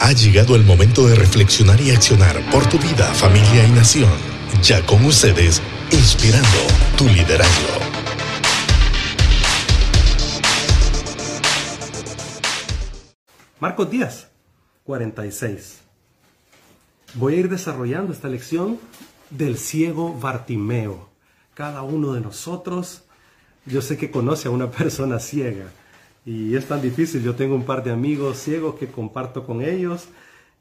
Ha llegado el momento de reflexionar y accionar por tu vida, familia y nación. Ya con ustedes, inspirando tu liderazgo. Marcos Díaz, 46. Voy a ir desarrollando esta lección del ciego Bartimeo. Cada uno de nosotros, yo sé que conoce a una persona ciega y es tan difícil. Yo tengo un par de amigos ciegos que comparto con ellos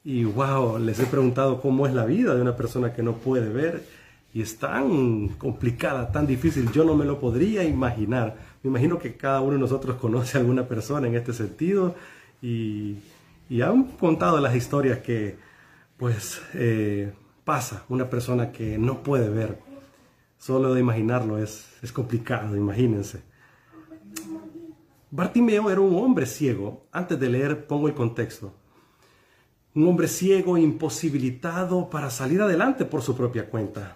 y wow, les he preguntado cómo es la vida de una persona que no puede ver y es tan complicada, tan difícil. Yo no me lo podría imaginar. Me imagino que cada uno de nosotros conoce a alguna persona en este sentido y, han contado las historias que pues eh, pasa una persona que no puede ver. Solo de imaginarlo es, es complicado, imagínense. Bartimeo era un hombre ciego. Antes de leer pongo el contexto. Un hombre ciego imposibilitado para salir adelante por su propia cuenta.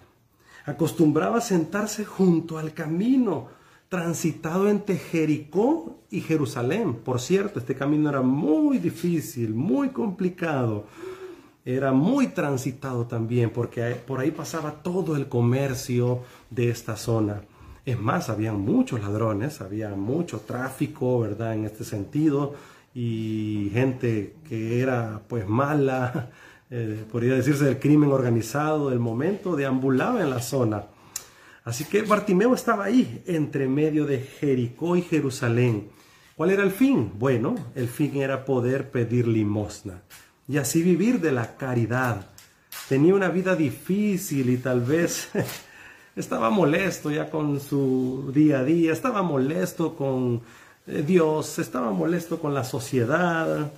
Acostumbraba a sentarse junto al camino transitado entre Jericó y Jerusalén. Por cierto, este camino era muy difícil, muy complicado. Era muy transitado también porque por ahí pasaba todo el comercio de esta zona. Es más, había muchos ladrones, había mucho tráfico, ¿verdad? En este sentido, y gente que era pues mala, eh, podría decirse del crimen organizado del momento, deambulaba en la zona. Así que Bartimeo estaba ahí, entre medio de Jericó y Jerusalén. ¿Cuál era el fin? Bueno, el fin era poder pedir limosna y así vivir de la caridad. Tenía una vida difícil y tal vez estaba molesto ya con su día a día, estaba molesto con eh, Dios, estaba molesto con la sociedad.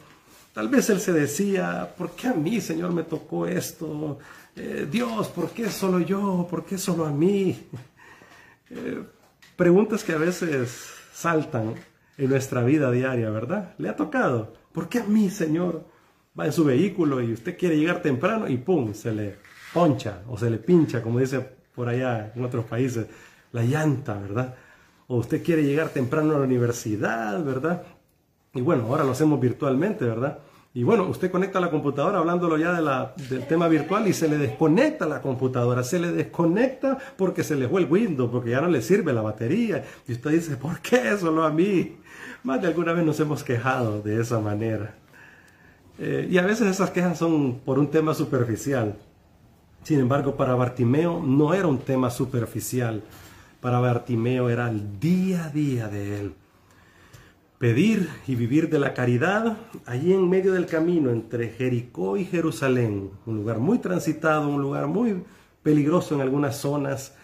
Tal vez él se decía, ¿por qué a mí, Señor, me tocó esto? Eh, Dios, ¿por qué solo yo? ¿Por qué solo a mí? Eh, preguntas que a veces saltan en nuestra vida diaria, ¿verdad? ¿Le ha tocado? ¿Por qué a mí, Señor? Va en su vehículo y usted quiere llegar temprano y ¡pum! se le poncha o se le pincha, como dice por allá en otros países, la llanta, ¿verdad? O usted quiere llegar temprano a la universidad, ¿verdad? Y bueno, ahora lo hacemos virtualmente, ¿verdad? Y bueno, usted conecta la computadora hablándolo ya del tema virtual y se le desconecta la computadora, se le desconecta porque se le fue el Windows, porque ya no le sirve la batería. Y usted dice, ¿por qué solo a mí? Más de alguna vez nos hemos quejado de esa manera. Eh, y a veces esas quejas son por un tema superficial. Sin embargo, para Bartimeo no era un tema superficial. Para Bartimeo era el día a día de él. Pedir y vivir de la caridad allí en medio del camino entre Jericó y Jerusalén. Un lugar muy transitado, un lugar muy peligroso en algunas zonas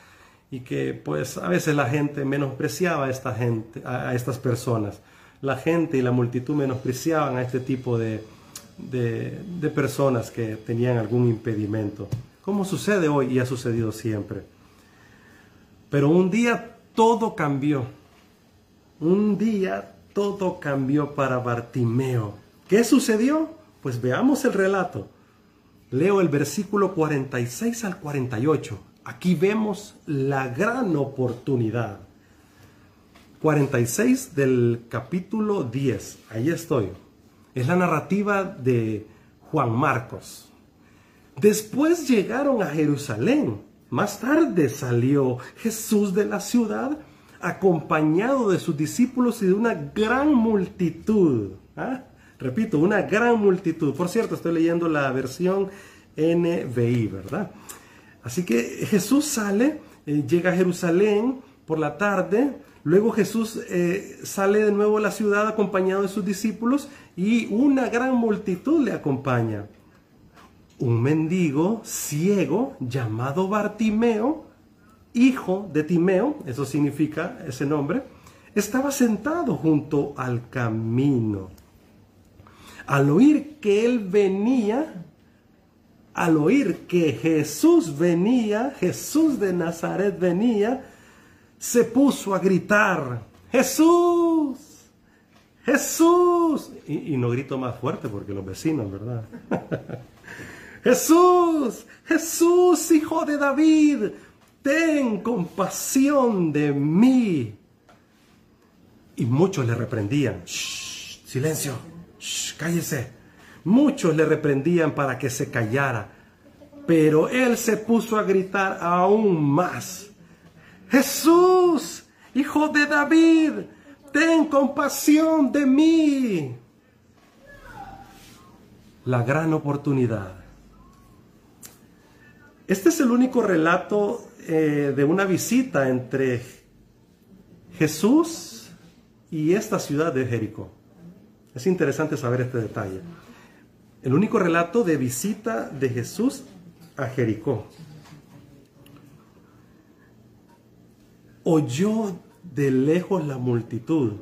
y que pues a veces la gente menospreciaba a esta gente, a, estas personas. La gente y la multitud menospreciaban a este tipo de, de personas que tenían algún impedimento como sucede hoy y ha sucedido siempre. Pero un día todo cambió. Un día todo cambió para Bartimeo. ¿Qué sucedió? Pues veamos el relato. Leo el versículo 46 al 48. Aquí vemos la gran oportunidad. 46 del capítulo 10. Ahí estoy. Es la narrativa de Juan Marcos. Después llegaron a Jerusalén. Más tarde salió Jesús de la ciudad acompañado de sus discípulos y de una gran multitud. ¿ah? Repito, una gran multitud. Por cierto, estoy leyendo la versión NBI, ¿verdad? Así que Jesús sale, eh, llega a Jerusalén por la tarde, luego Jesús eh, sale de nuevo a la ciudad acompañado de sus discípulos y una gran multitud le acompaña un mendigo ciego llamado Bartimeo, hijo de Timeo, eso significa ese nombre, estaba sentado junto al camino. Al oír que él venía, al oír que Jesús venía, Jesús de Nazaret venía, se puso a gritar, Jesús, Jesús. Y, no grito más fuerte porque los vecinos, ¿verdad? Jesús, Jesús, hijo de David, ten compasión de mí. Y muchos le reprendían, silencio, Shh, cállese. Muchos le reprendían para que se callara, pero él se puso a gritar aún más. Jesús, hijo de David, ten compasión de mí. La gran oportunidad. Este es el único relato eh, de una visita entre Jesús y esta ciudad de Jericó. Es interesante saber este detalle. El único relato de visita de Jesús a Jericó. Oyó de lejos la multitud,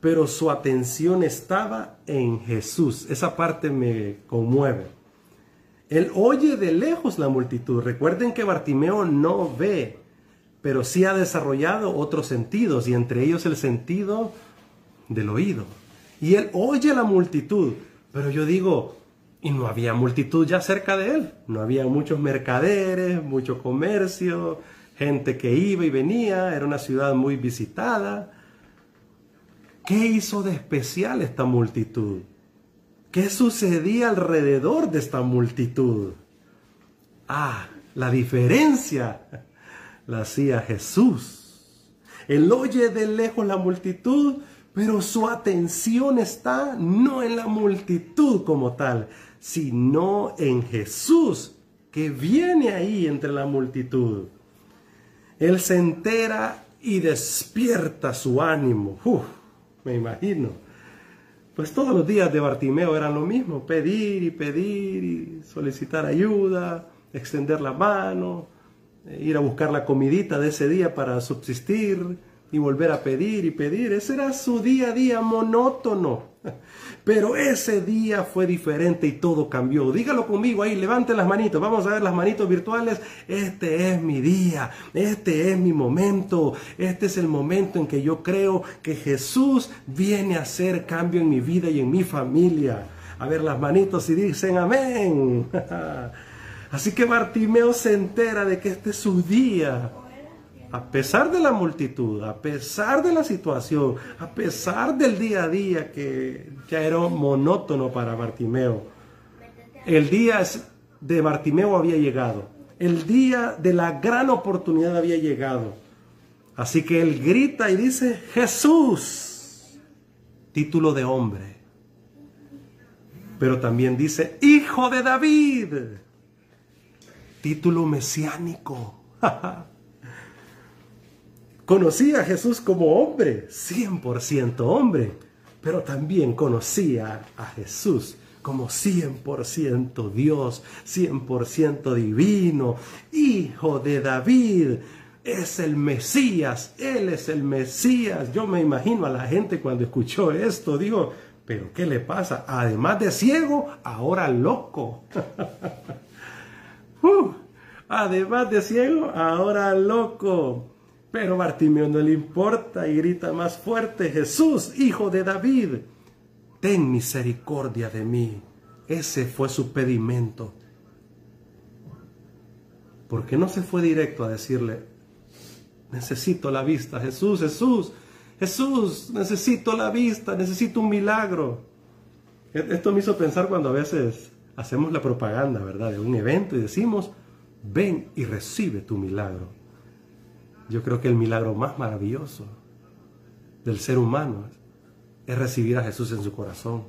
pero su atención estaba en Jesús. Esa parte me conmueve. Él oye de lejos la multitud. Recuerden que Bartimeo no ve, pero sí ha desarrollado otros sentidos, y entre ellos el sentido del oído. Y él oye la multitud, pero yo digo, y no había multitud ya cerca de él. No había muchos mercaderes, mucho comercio, gente que iba y venía, era una ciudad muy visitada. ¿Qué hizo de especial esta multitud? ¿Qué sucedía alrededor de esta multitud? Ah, la diferencia la hacía Jesús. Él oye de lejos la multitud, pero su atención está no en la multitud como tal, sino en Jesús que viene ahí entre la multitud. Él se entera y despierta su ánimo. me imagino. Pues todos los días de Bartimeo eran lo mismo, pedir y pedir y solicitar ayuda, extender la mano, eh, ir a buscar la comidita de ese día para subsistir y volver a pedir y pedir. Ese era su día a día monótono. Pero ese día fue diferente y todo cambió. Dígalo conmigo ahí, levanten las manitos. Vamos a ver las manitos virtuales. Este es mi día, este es mi momento. Este es el momento en que yo creo que Jesús viene a hacer cambio en mi vida y en mi familia. A ver las manitos y dicen amén. Así que Bartimeo se entera de que este es su día a pesar de la multitud, a pesar de la situación, a pesar del día a día que ya era monótono para Bartimeo, el día de Bartimeo había llegado, el día de la gran oportunidad había llegado. Así que él grita y dice, Jesús, título de hombre, pero también dice, Hijo de David, título mesiánico. Conocía a Jesús como hombre, 100% hombre, pero también conocía a Jesús como 100% Dios, 100% divino, hijo de David. Es el Mesías, Él es el Mesías. Yo me imagino a la gente cuando escuchó esto, digo, pero ¿qué le pasa? Además de ciego, ahora loco. Uh, además de ciego, ahora loco. Pero Bartimeo no le importa y grita más fuerte, Jesús, hijo de David, ten misericordia de mí. Ese fue su pedimento. ¿Por qué no se fue directo a decirle, necesito la vista, Jesús, Jesús, Jesús, necesito la vista, necesito un milagro? E-, esto me hizo pensar cuando a veces hacemos la propaganda, ¿verdad? De un evento y decimos, ven y recibe tu milagro. Yo creo que el milagro más maravilloso del ser humano es recibir a Jesús en su corazón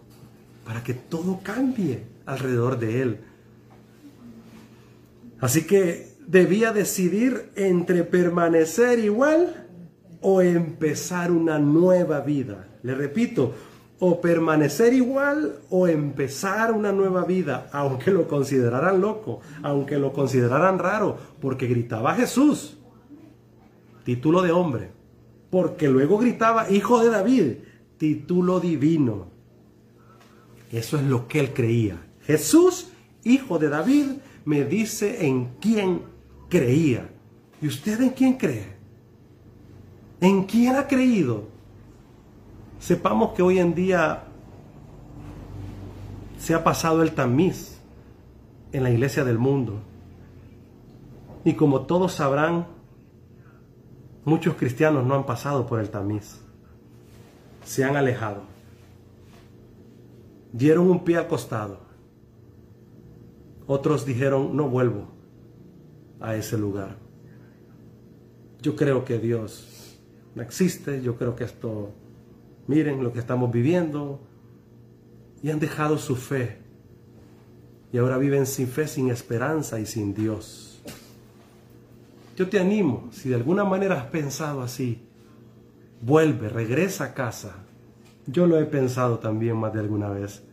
para que todo cambie alrededor de él. Así que debía decidir entre permanecer igual o empezar una nueva vida. Le repito, o permanecer igual o empezar una nueva vida, aunque lo consideraran loco, aunque lo consideraran raro, porque gritaba Jesús título de hombre, porque luego gritaba, hijo de David, título divino. Eso es lo que él creía. Jesús, hijo de David, me dice en quién creía. ¿Y usted en quién cree? ¿En quién ha creído? Sepamos que hoy en día se ha pasado el tamiz en la iglesia del mundo. Y como todos sabrán, Muchos cristianos no han pasado por el tamiz, se han alejado. dieron un pie al costado. Otros dijeron, no vuelvo a ese lugar. Yo creo que Dios no existe, yo creo que esto, miren lo que estamos viviendo, y han dejado su fe, y ahora viven sin fe, sin esperanza y sin Dios. Yo te animo, si de alguna manera has pensado así, vuelve, regresa a casa. Yo lo he pensado también más de alguna vez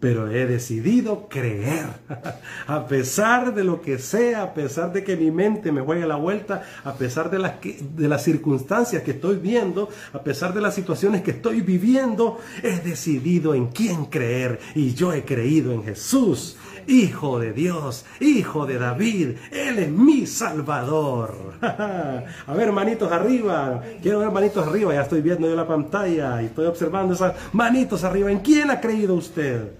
pero he decidido creer. a pesar de lo que sea, a pesar de que mi mente me juegue la vuelta, a pesar de las, de las circunstancias que estoy viendo, a pesar de las situaciones que estoy viviendo, he decidido en quién creer y yo he creído en Jesús. Hijo de Dios, Hijo de David, Él es mi Salvador. A ver, manitos arriba, quiero ver manitos arriba, ya estoy viendo yo la pantalla y estoy observando esas manitos arriba. ¿En quién ha creído usted?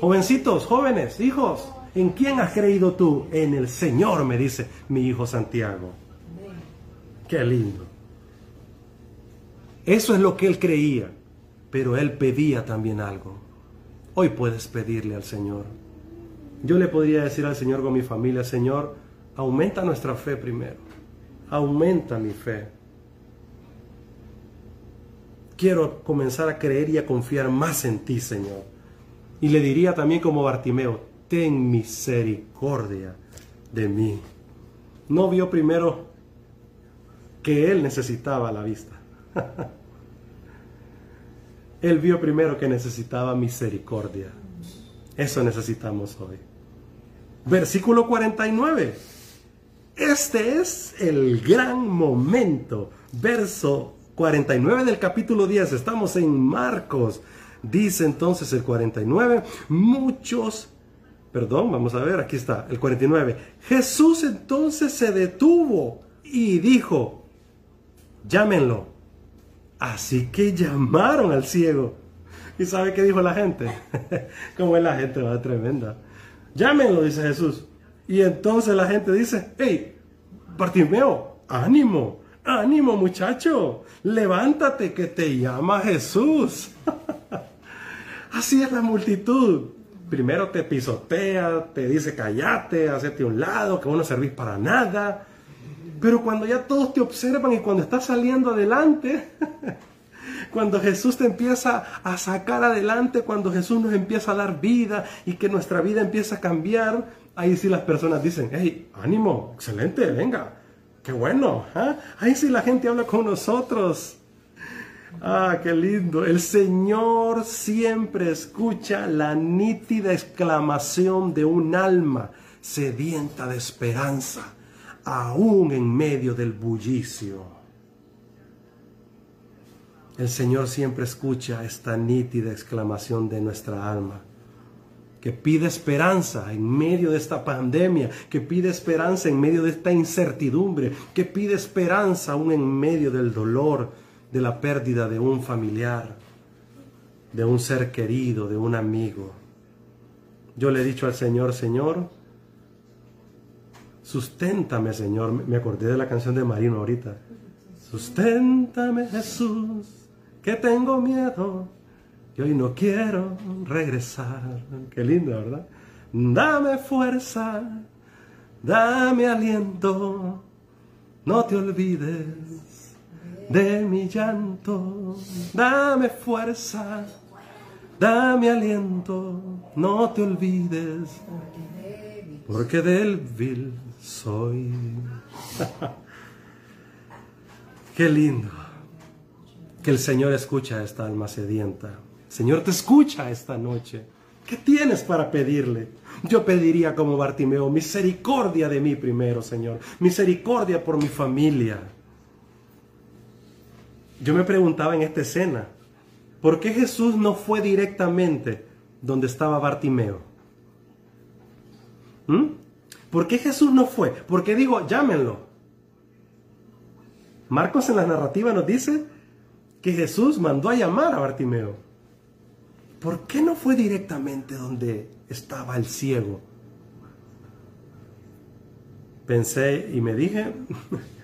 Jovencitos, jóvenes, hijos, ¿en quién has creído tú? En el Señor, me dice mi hijo Santiago. Qué lindo. Eso es lo que él creía, pero él pedía también algo. Hoy puedes pedirle al Señor. Yo le podría decir al Señor con mi familia, Señor, aumenta nuestra fe primero. Aumenta mi fe. Quiero comenzar a creer y a confiar más en ti, Señor. Y le diría también como Bartimeo, ten misericordia de mí. No vio primero que él necesitaba la vista. él vio primero que necesitaba misericordia. Eso necesitamos hoy. Versículo 49. Este es el gran momento. Verso 49 del capítulo 10. Estamos en Marcos Dice entonces el 49, muchos, perdón, vamos a ver, aquí está, el 49. Jesús entonces se detuvo y dijo, llámenlo. Así que llamaron al ciego. ¿Y sabe qué dijo la gente? Como es la gente, tremenda. Llámenlo, dice Jesús. Y entonces la gente dice, hey, Bartimeo, ánimo, ánimo muchacho, levántate que te llama Jesús. Así es la multitud. Primero te pisotea, te dice callate, hacete un lado, que vos no servís para nada. Pero cuando ya todos te observan y cuando estás saliendo adelante, cuando Jesús te empieza a sacar adelante, cuando Jesús nos empieza a dar vida y que nuestra vida empieza a cambiar, ahí sí las personas dicen, hey, ánimo, excelente, venga, qué bueno. ¿ah? Ahí sí la gente habla con nosotros. Ah, qué lindo. El Señor siempre escucha la nítida exclamación de un alma sedienta de esperanza, aún en medio del bullicio. El Señor siempre escucha esta nítida exclamación de nuestra alma, que pide esperanza en medio de esta pandemia, que pide esperanza en medio de esta incertidumbre, que pide esperanza aún en medio del dolor, de la pérdida de un familiar, de un ser querido, de un amigo. Yo le he dicho al Señor, Señor, susténtame, Señor. Me acordé de la canción de Marino ahorita. Susténtame, Jesús, que tengo miedo y hoy no quiero regresar. Qué lindo, ¿verdad? Dame fuerza, dame aliento, no te olvides de mi llanto, dame fuerza, dame aliento, no te olvides, porque débil soy. Qué lindo que el Señor escucha a esta alma sedienta. Señor te escucha esta noche. ¿Qué tienes para pedirle? Yo pediría como Bartimeo, misericordia de mí primero, Señor. Misericordia por mi familia. Yo me preguntaba en esta escena, ¿por qué Jesús no fue directamente donde estaba Bartimeo? ¿Mm? ¿Por qué Jesús no fue? ¿Por qué digo, llámenlo? Marcos en la narrativa nos dice que Jesús mandó a llamar a Bartimeo. ¿Por qué no fue directamente donde estaba el ciego? Pensé y me dije,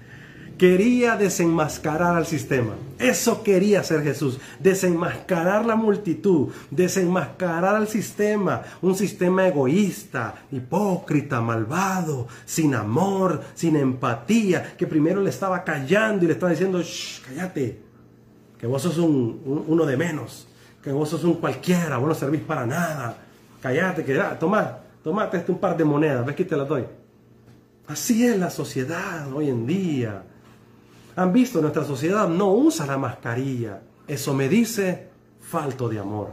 Quería desenmascarar al sistema. Eso quería hacer Jesús. Desenmascarar la multitud. Desenmascarar al sistema. Un sistema egoísta, hipócrita, malvado, sin amor, sin empatía. Que primero le estaba callando y le estaba diciendo, Shh, cállate. Que vos sos un, uno de menos. Que vos sos un cualquiera. Vos no servís para nada. Cállate, que ya, toma, tomate este un par de monedas. ¿Ves que te las doy? Así es la sociedad hoy en día. Han visto, nuestra sociedad no usa la mascarilla. Eso me dice falto de amor.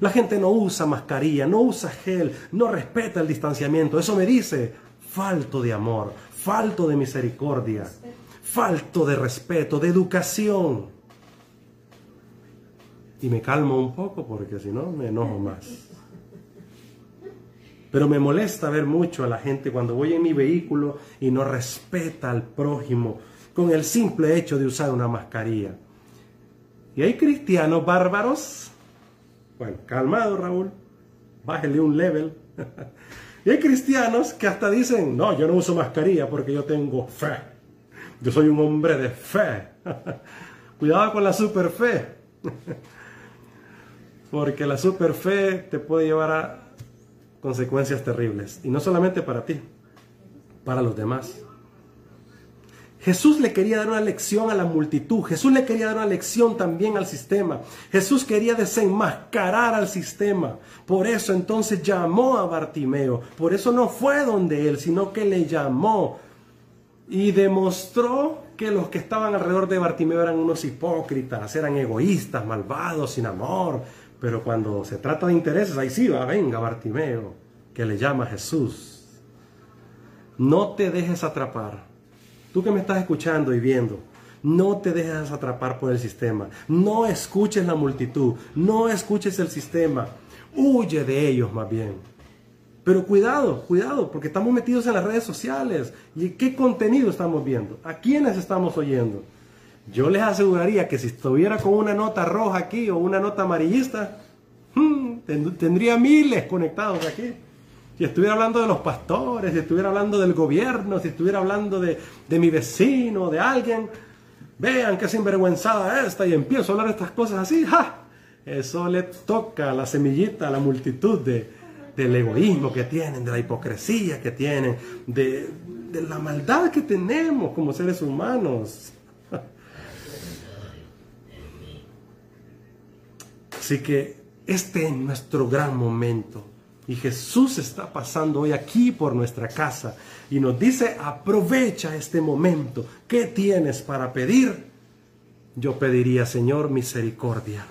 La gente no usa mascarilla, no usa gel, no respeta el distanciamiento. Eso me dice falto de amor, falto de misericordia, falto de respeto, de educación. Y me calmo un poco porque si no me enojo más. Pero me molesta ver mucho a la gente cuando voy en mi vehículo y no respeta al prójimo con el simple hecho de usar una mascarilla. Y hay cristianos bárbaros. Bueno, calmado Raúl, bájele un level. y hay cristianos que hasta dicen, no, yo no uso mascarilla porque yo tengo fe. Yo soy un hombre de fe. Cuidado con la super fe. porque la super fe te puede llevar a consecuencias terribles. Y no solamente para ti, para los demás. Jesús le quería dar una lección a la multitud. Jesús le quería dar una lección también al sistema. Jesús quería desenmascarar al sistema. Por eso entonces llamó a Bartimeo. Por eso no fue donde él, sino que le llamó. Y demostró que los que estaban alrededor de Bartimeo eran unos hipócritas, eran egoístas, malvados, sin amor. Pero cuando se trata de intereses, ahí sí va, venga Bartimeo, que le llama Jesús. No te dejes atrapar Tú que me estás escuchando y viendo, no te dejes atrapar por el sistema. No escuches la multitud. No escuches el sistema. Huye de ellos más bien. Pero cuidado, cuidado, porque estamos metidos en las redes sociales. ¿Y qué contenido estamos viendo? ¿A quiénes estamos oyendo? Yo les aseguraría que si estuviera con una nota roja aquí o una nota amarillista, hmm, tendría miles conectados aquí si estuviera hablando de los pastores, si estuviera hablando del gobierno, si estuviera hablando de, mi vecino, de alguien, vean qué sinvergüenzada esta y empiezo a hablar de estas cosas así, ¡ja! Eso le toca la semillita a la multitud de, del egoísmo que tienen, de la hipocresía que tienen, de, de la maldad que tenemos como seres humanos. Así que este es nuestro gran momento y Jesús está pasando hoy aquí por nuestra casa y nos dice, aprovecha este momento. ¿Qué tienes para pedir? Yo pediría, Señor, misericordia.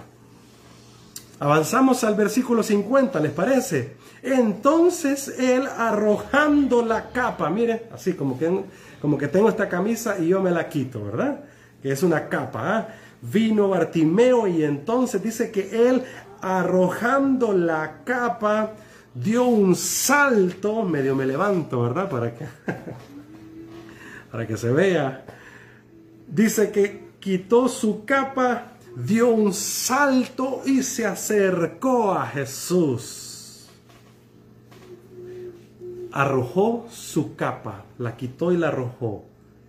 Avanzamos al versículo 50, ¿les parece? Entonces él arrojando la capa, mire, así como que, como que tengo esta camisa y yo me la quito, ¿verdad? Que es una capa. ¿ah? Vino Bartimeo y entonces dice que él arrojando la capa, dio un salto, medio me levanto, ¿verdad? Para que, para que se vea. Dice que quitó su capa, dio un salto y se acercó a Jesús. Arrojó su capa, la quitó y la arrojó.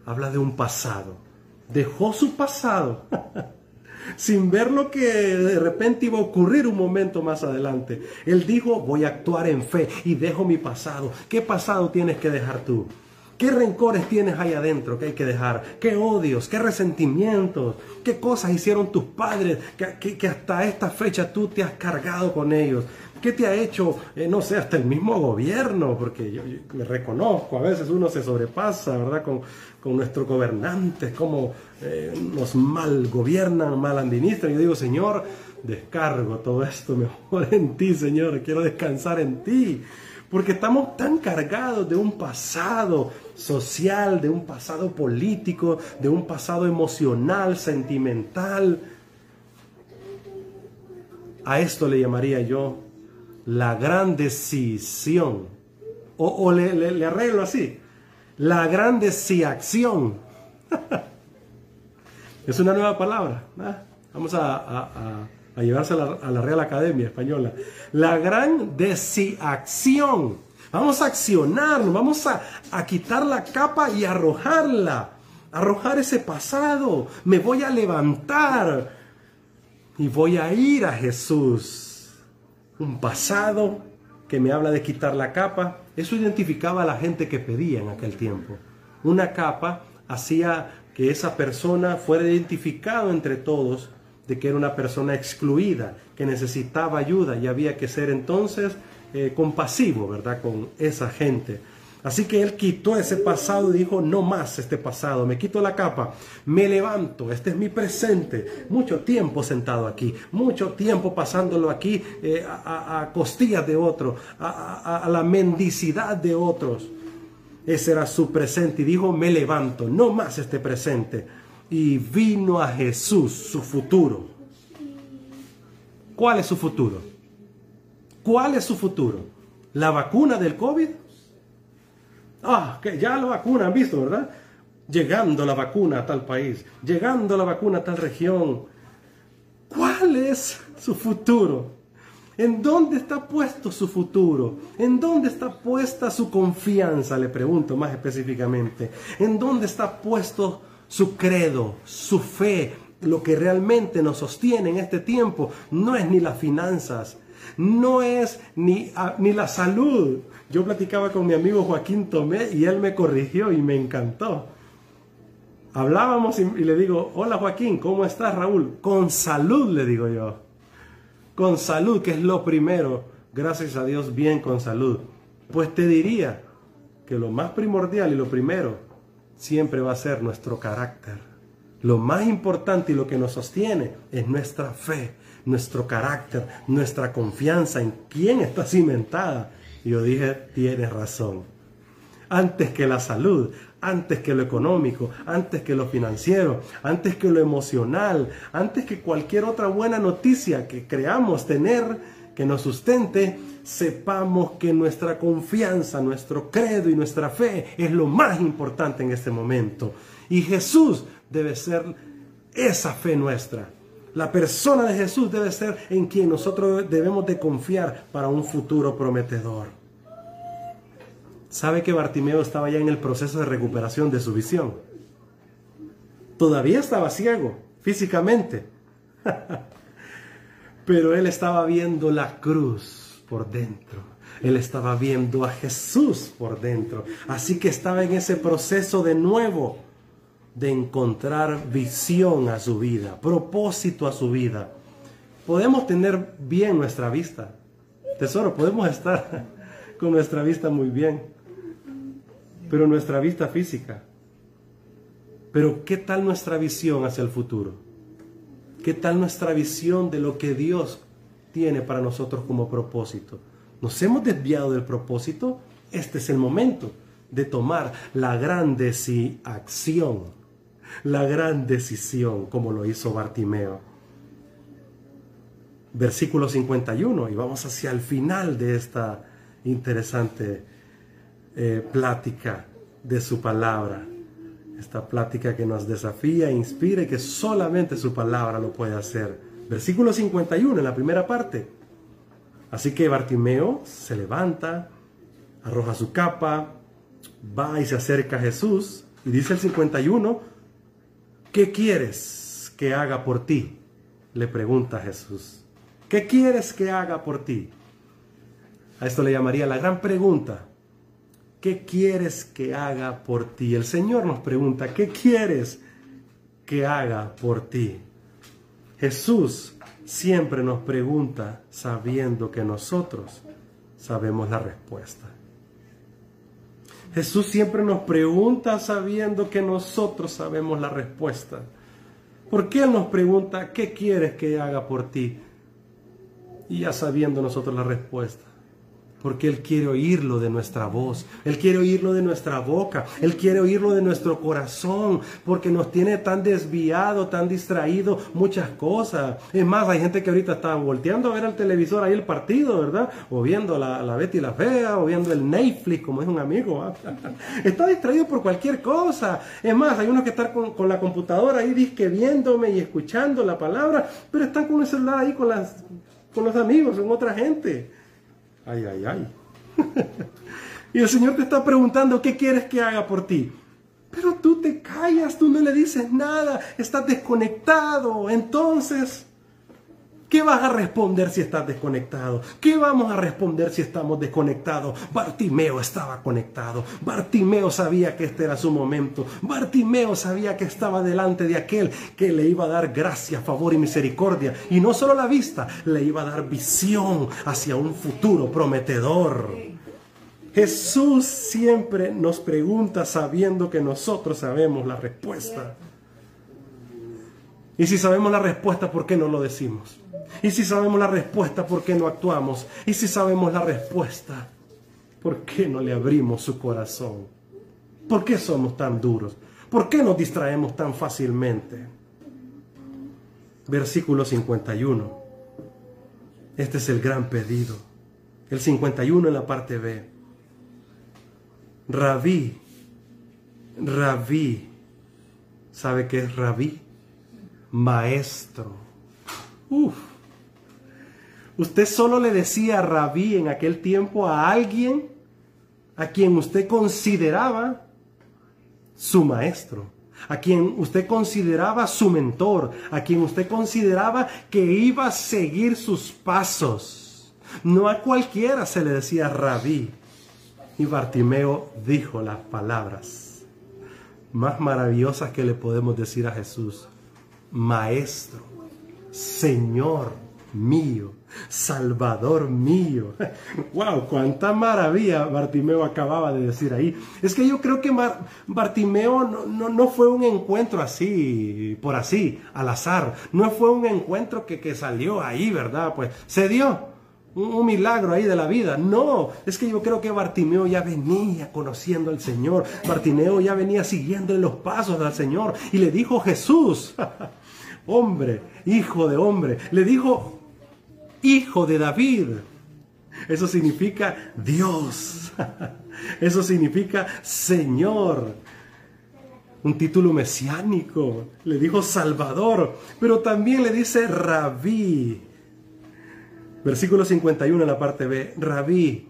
Habla de un pasado. Dejó su pasado. sin ver lo que de repente iba a ocurrir un momento más adelante. Él dijo, voy a actuar en fe y dejo mi pasado. ¿Qué pasado tienes que dejar tú? ¿Qué rencores tienes ahí adentro que hay que dejar? ¿Qué odios? ¿Qué resentimientos? ¿Qué cosas hicieron tus padres que, hasta esta fecha tú te has cargado con ellos? ¿Qué te ha hecho, eh, no sé, hasta el mismo gobierno? Porque yo, me reconozco, a veces uno se sobrepasa, ¿verdad? Con, con nuestros gobernantes, cómo eh, nos mal gobiernan, mal administran. Yo digo, Señor, descargo todo esto mejor en ti, Señor, quiero descansar en ti. Porque estamos tan cargados de un pasado social, de un pasado político, de un pasado emocional, sentimental. A esto le llamaría yo la gran decisión. O, le arreglo así, la gran acción es una nueva palabra. Vamos a, a, llevársela a la Real Academia Española. La gran acción Vamos a accionarnos, vamos a, a quitar la capa y arrojarla. arrojar ese pasado, me voy a levantar y voy a ir a Jesús. Un pasado que me habla de quitar la capa, eso identificaba a la gente que pedía en aquel tiempo. Una capa hacía que esa persona fuera identificado entre todos de que era una persona excluida, que necesitaba ayuda y había que ser entonces eh, compasivo, ¿verdad? Con esa gente. Así que él quitó ese pasado y dijo, no más este pasado, me quito la capa, me levanto, este es mi presente. Mucho tiempo sentado aquí, mucho tiempo pasándolo aquí eh, a, costillas de otros, a, a la mendicidad de otros. Ese era su presente y dijo, me levanto, no más este presente. Y vino a Jesús su futuro. ¿Cuál es su futuro? ¿Cuál es su futuro? ¿La vacuna del COVID? Ah, que ya la vacuna han visto, ¿verdad? Llegando la vacuna a tal país, llegando la vacuna a tal región. ¿Cuál es su futuro? ¿En dónde está puesto su futuro? ¿En dónde está puesta su confianza? Le pregunto más específicamente. ¿En dónde está puesto su credo, su fe? Lo que realmente nos sostiene en este tiempo no es ni las finanzas, no es ni, ah, ni la salud, yo platicaba con mi amigo Joaquín Tomé y él me corrigió y me encantó. Hablábamos y, le digo, hola Joaquín, ¿cómo estás Raúl? Con salud, le digo yo. Con salud, que es lo primero. Gracias a Dios, bien con salud. Pues te diría que lo más primordial y lo primero siempre va a ser nuestro carácter. Lo más importante y lo que nos sostiene es nuestra fe, nuestro carácter, nuestra confianza en quién está cimentada y yo dije, tienes razón. Antes que la salud, antes que lo económico, antes que lo financiero, antes que lo emocional, antes que cualquier otra buena noticia que creamos tener, que nos sustente, sepamos que nuestra confianza, nuestro credo y nuestra fe es lo más importante en este momento. Y Jesús debe ser esa fe nuestra. La persona de Jesús debe ser en quien nosotros debemos de confiar para un futuro prometedor. ¿Sabe que Bartimeo estaba ya en el proceso de recuperación de su visión? Todavía estaba ciego físicamente, pero él estaba viendo la cruz por dentro. Él estaba viendo a Jesús por dentro. Así que estaba en ese proceso de nuevo de encontrar visión a su vida, propósito a su vida. Podemos tener bien nuestra vista. Tesoro, podemos estar con nuestra vista muy bien. Pero nuestra vista física. Pero ¿qué tal nuestra visión hacia el futuro? ¿Qué tal nuestra visión de lo que Dios tiene para nosotros como propósito? ¿Nos hemos desviado del propósito? Este es el momento de tomar la gran acción la gran decisión como lo hizo Bartimeo. Versículo 51, y vamos hacia el final de esta interesante eh, plática de su palabra. Esta plática que nos desafía inspira y que solamente su palabra lo puede hacer. Versículo 51 en la primera parte. Así que Bartimeo se levanta, arroja su capa, va y se acerca a Jesús. Y dice el 51, ¿Qué quieres que haga por ti? Le pregunta Jesús. ¿Qué quieres que haga por ti? A esto le llamaría la gran pregunta. ¿Qué quieres que haga por ti? El Señor nos pregunta, ¿qué quieres que haga por ti? Jesús siempre nos pregunta sabiendo que nosotros sabemos la respuesta. Jesús siempre nos pregunta sabiendo que nosotros sabemos la respuesta. ¿Por qué Él nos pregunta, ¿qué quieres que haga por ti? Y ya sabiendo nosotros la respuesta porque Él quiere oírlo de nuestra voz, Él quiere oírlo de nuestra boca, Él quiere oírlo de nuestro corazón, porque nos tiene tan desviado, tan distraído muchas cosas. Es más, hay gente que ahorita está volteando a ver al televisor ahí el partido, ¿verdad? O viendo la, la Betty la Fea, o viendo el Netflix, como es un amigo. está distraído por cualquier cosa. Es más, hay unos que están con, la computadora ahí disque viéndome y escuchando la palabra, pero están con el celular ahí con, las, con los amigos, con otra gente. Ay, ay, ay. y el Señor te está preguntando, ¿qué quieres que haga por ti? Pero tú te callas, tú no le dices nada, estás desconectado. Entonces, ¿Qué vas a responder si estás desconectado? ¿Qué vamos a responder si estamos desconectados? Bartimeo estaba conectado. Bartimeo sabía que este era su momento. Bartimeo sabía que estaba delante de aquel que le iba a dar gracia, favor y misericordia. Y no solo la vista, le iba a dar visión hacia un futuro prometedor. Jesús siempre nos pregunta sabiendo que nosotros sabemos la respuesta. Y si sabemos la respuesta, ¿por qué no lo decimos? Y si sabemos la respuesta, ¿por qué no actuamos? Y si sabemos la respuesta, ¿por qué no le abrimos su corazón? ¿Por qué somos tan duros? ¿Por qué nos distraemos tan fácilmente? Versículo 51. Este es el gran pedido. El 51 en la parte B. Rabí, rabí. ¿Sabe qué es rabí? Maestro. Uf. Usted solo le decía rabí en aquel tiempo a alguien a quien usted consideraba su maestro, a quien usted consideraba su mentor, a quien usted consideraba que iba a seguir sus pasos. No a cualquiera se le decía rabí. Y Bartimeo dijo las palabras más maravillosas que le podemos decir a Jesús. Maestro, Señor mío, Salvador mío. ¡Wow! ¡Cuánta maravilla Bartimeo acababa de decir ahí! Es que yo creo que Bartimeo no, no, fue un encuentro así, por así, al azar. No fue un encuentro que, que salió ahí, ¿verdad? Pues se dio. Un, milagro ahí de la vida. No, es que yo creo que Bartimeo ya venía conociendo al Señor. Bartimeo ya venía siguiendo en los pasos del Señor. Y le dijo Jesús, hombre, hijo de hombre, le dijo hijo de David. Eso significa Dios. Eso significa Señor. Un título mesiánico. Le dijo Salvador, pero también le dice Rabí. Versículo 51 en la parte B. Rabí,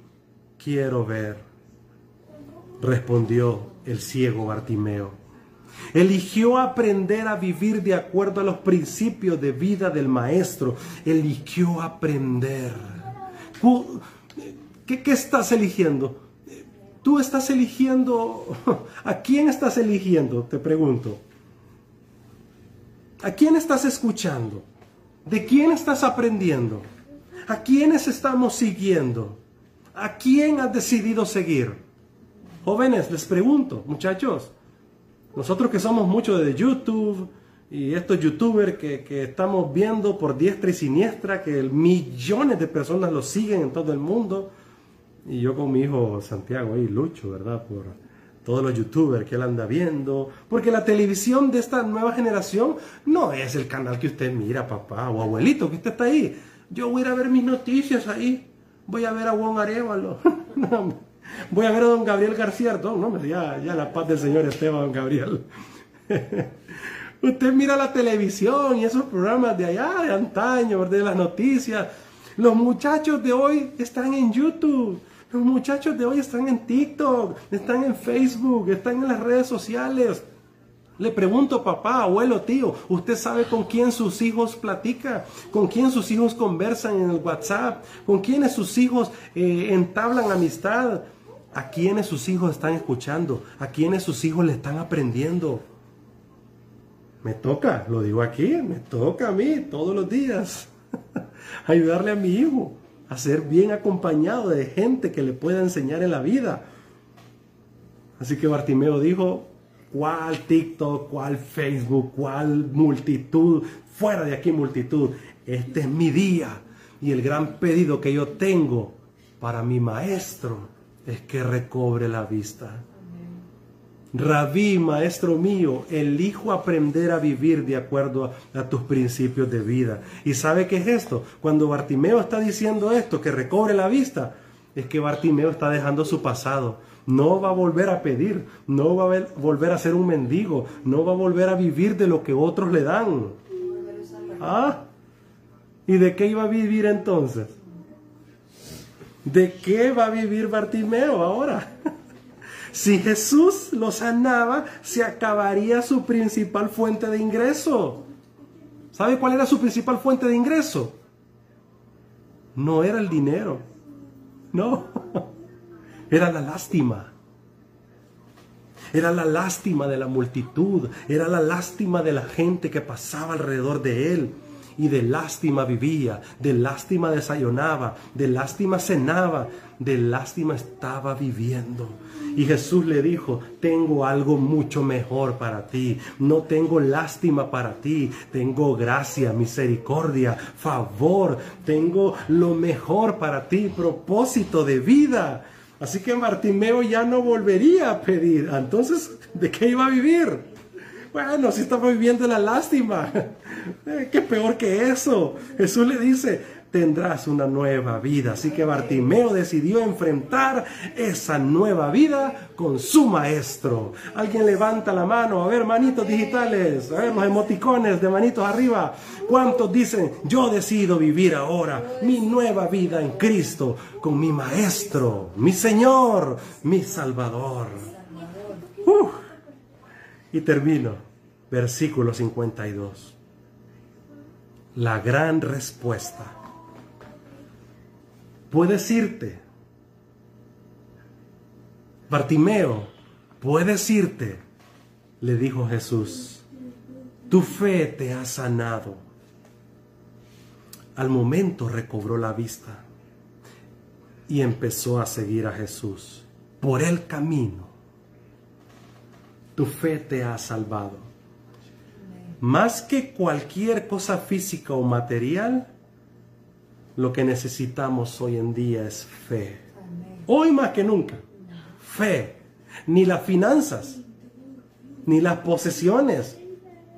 quiero ver. Respondió el ciego Bartimeo. Eligió aprender a vivir de acuerdo a los principios de vida del maestro. Eligió aprender. ¿Qué, qué estás eligiendo? Tú estás eligiendo... ¿A quién estás eligiendo? Te pregunto. ¿A quién estás escuchando? ¿De quién estás aprendiendo? ¿A quiénes estamos siguiendo? ¿A quién has decidido seguir? Jóvenes, les pregunto, muchachos, nosotros que somos muchos de YouTube y estos youtubers que, estamos viendo por diestra y siniestra, que millones de personas los siguen en todo el mundo, y yo con mi hijo Santiago ahí lucho, ¿verdad? Por todos los youtubers que él anda viendo, porque la televisión de esta nueva generación no es el canal que usted mira, papá o abuelito, que usted está ahí. Yo voy a ir a ver mis noticias ahí, voy a ver a Juan Arevalo. Voy a ver a don Gabriel García, no, no, ya, ya la paz del Señor Esteban, don Gabriel. Usted mira la televisión y esos programas de allá, de antaño, de las noticias. Los muchachos de hoy están en YouTube. Los muchachos de hoy están en TikTok, están en Facebook, están en las redes sociales. Le pregunto, papá, abuelo, tío, ¿usted sabe con quién sus hijos platican? ¿Con quién sus hijos conversan en el WhatsApp? ¿Con quiénes sus hijos eh, entablan amistad? ¿A quiénes sus hijos están escuchando? ¿A quiénes sus hijos le están aprendiendo? Me toca, lo digo aquí, me toca a mí todos los días ayudarle a mi hijo a ser bien acompañado de gente que le pueda enseñar en la vida. Así que Bartimeo dijo, ¿cuál TikTok, cuál Facebook, cuál multitud? Fuera de aquí multitud. Este es mi día y el gran pedido que yo tengo para mi maestro es que recobre la vista. Rabí, maestro mío, elijo aprender a vivir de acuerdo a, tus principios de vida. ¿Y sabe qué es esto? Cuando Bartimeo está diciendo esto, que recobre la vista, es que Bartimeo está dejando su pasado. No va a volver a pedir, no va a volver a ser un mendigo, no va a volver a vivir de lo que otros le dan. ¿Ah? ¿Y de qué iba a vivir entonces? ¿De qué va a vivir Bartimeo ahora? Si Jesús lo sanaba, se acabaría su principal fuente de ingreso. ¿Sabe cuál era su principal fuente de ingreso? No era el dinero. No. Era la lástima. Era la lástima de la multitud. Era la lástima de la gente que pasaba alrededor de él y de lástima vivía, de lástima desayunaba, de lástima cenaba, de lástima estaba viviendo. Y Jesús le dijo, tengo algo mucho mejor para ti, no tengo lástima para ti, tengo gracia, misericordia, favor, tengo lo mejor para ti, propósito de vida. Así que Martimeo ya no volvería a pedir. Entonces, ¿de qué iba a vivir? Bueno, si estaba viviendo la lástima. Eh, ¿Qué peor que eso? Jesús le dice, tendrás una nueva vida. Así que Bartimeo decidió enfrentar esa nueva vida con su maestro. Alguien levanta la mano, a ver, manitos digitales, a ver los emoticones de manitos arriba. ¿Cuántos dicen, yo decido vivir ahora mi nueva vida en Cristo con mi maestro, mi Señor, mi Salvador? Y termino, versículo 52. La gran respuesta. Puedes irte. Bartimeo, puedes irte, le dijo Jesús. Tu fe te ha sanado. Al momento recobró la vista y empezó a seguir a Jesús por el camino tu fe te ha salvado. Más que cualquier cosa física o material, lo que necesitamos hoy en día es fe. Hoy más que nunca. Fe. Ni las finanzas, ni las posesiones,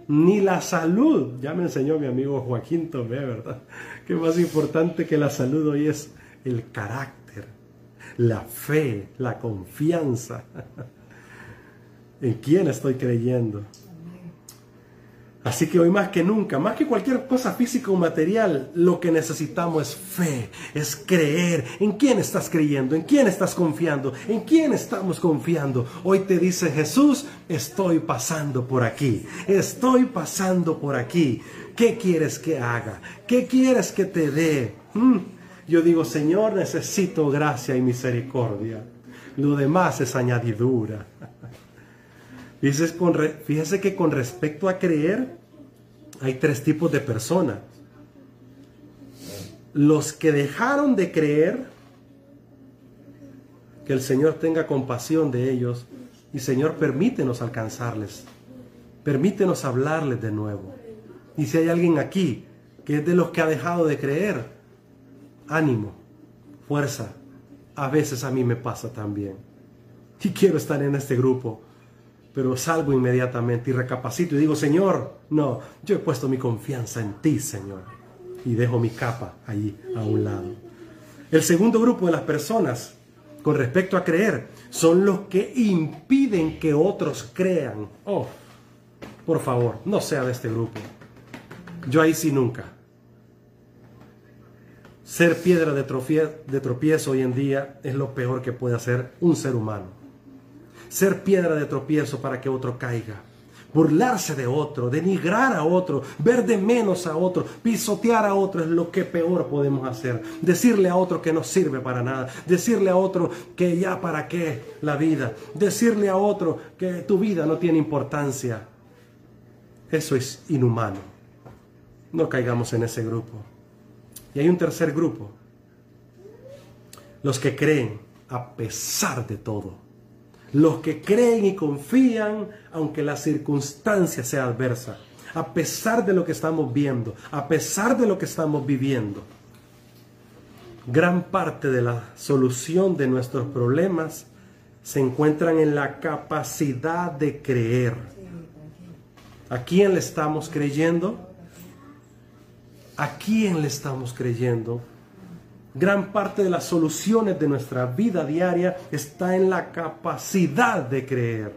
ni la salud. Ya me enseñó mi amigo Joaquín Tomé, ¿verdad? Que más importante que la salud hoy es el carácter, la fe, la confianza. en quién estoy creyendo. Así que hoy más que nunca, más que cualquier cosa física o material, lo que necesitamos es fe, es creer. ¿En quién estás creyendo? ¿En quién estás confiando? ¿En quién estamos confiando? Hoy te dice Jesús, estoy pasando por aquí, estoy pasando por aquí. ¿Qué quieres que haga? ¿Qué quieres que te dé? Mm. Yo digo, Señor, necesito gracia y misericordia. Lo demás es añadidura. Fíjese, que con respecto a creer, hay tres tipos de personas. Los que dejaron de creer, que el Señor tenga compasión de ellos y Señor permítenos alcanzarles, permítenos hablarles de nuevo. Y si hay alguien aquí que es de los que ha dejado de creer, ánimo, fuerza. A veces a mí me pasa también. Y quiero estar en este grupo pero salgo inmediatamente y recapacito y digo, Señor, no, yo he puesto mi confianza en ti, Señor. Y dejo mi capa allí a un lado. El segundo grupo de las personas con respecto a creer son los que impiden que otros crean. Oh, por favor, no sea de este grupo. Yo ahí sí nunca. Ser piedra de, de tropiezo hoy en día es lo peor que puede hacer un ser humano ser piedra de tropiezo para que otro caiga, burlarse de otro, denigrar a otro, ver de menos a otro, pisotear a otro es lo que peor podemos hacer. Decirle a otro que no sirve para nada, decirle a otro que ya para qué la vida, decirle a otro que tu vida no tiene importancia. Eso es inhumano. No caigamos en ese grupo. Y hay un tercer grupo, los que creen a pesar de todo los que creen y confían aunque la circunstancia sea adversa, a pesar de lo que estamos viendo, a pesar de lo que estamos viviendo. Gran parte de la solución de nuestros problemas se encuentran en la capacidad de creer. ¿A quién le estamos creyendo? ¿A quién le estamos creyendo? Gran parte de las soluciones de nuestra vida diaria está en la capacidad de creer.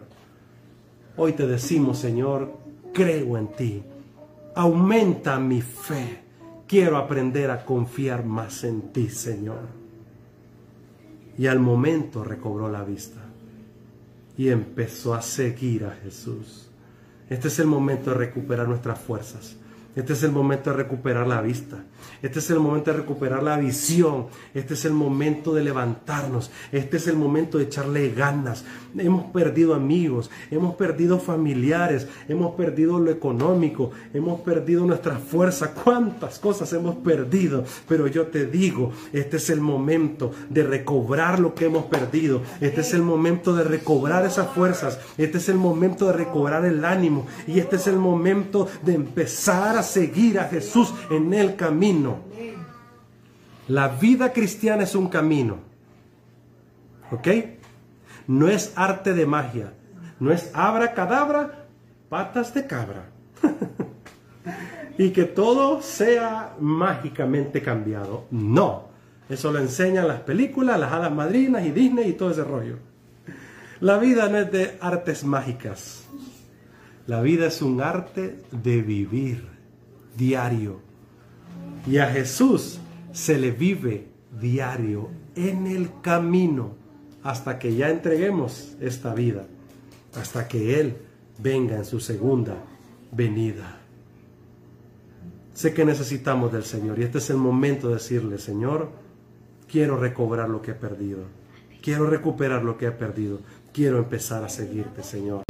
Hoy te decimos, Señor, creo en ti. Aumenta mi fe. Quiero aprender a confiar más en ti, Señor. Y al momento recobró la vista. y empezó a seguir a Jesús. Este es el momento de recuperar nuestras fuerzas. Este es el momento de recuperar la vista. Este es el momento de recuperar la visión. Este es el momento de levantarnos. Este es el momento de echarle ganas. Hemos perdido amigos, hemos perdido familiares, hemos perdido lo económico, hemos perdido nuestra fuerza. ¿Cuántas cosas hemos perdido? Pero yo te digo, este es el momento de recobrar lo que hemos perdido. Este es el momento de recobrar esas fuerzas. Este es el momento de recobrar el ánimo. Y este es el momento de empezar a seguir a Jesús en el camino. La vida cristiana es un camino. ¿Ok? No es arte de magia. No es abra cadabra, patas de cabra. y que todo sea mágicamente cambiado. No. Eso lo enseñan las películas, las hadas madrinas y Disney y todo ese rollo. La vida no es de artes mágicas. La vida es un arte de vivir diario. Y a Jesús se le vive diario en el camino hasta que ya entreguemos esta vida, hasta que Él venga en su segunda venida. Sé que necesitamos del Señor y este es el momento de decirle, Señor, quiero recobrar lo que he perdido, quiero recuperar lo que he perdido, quiero empezar a seguirte, Señor.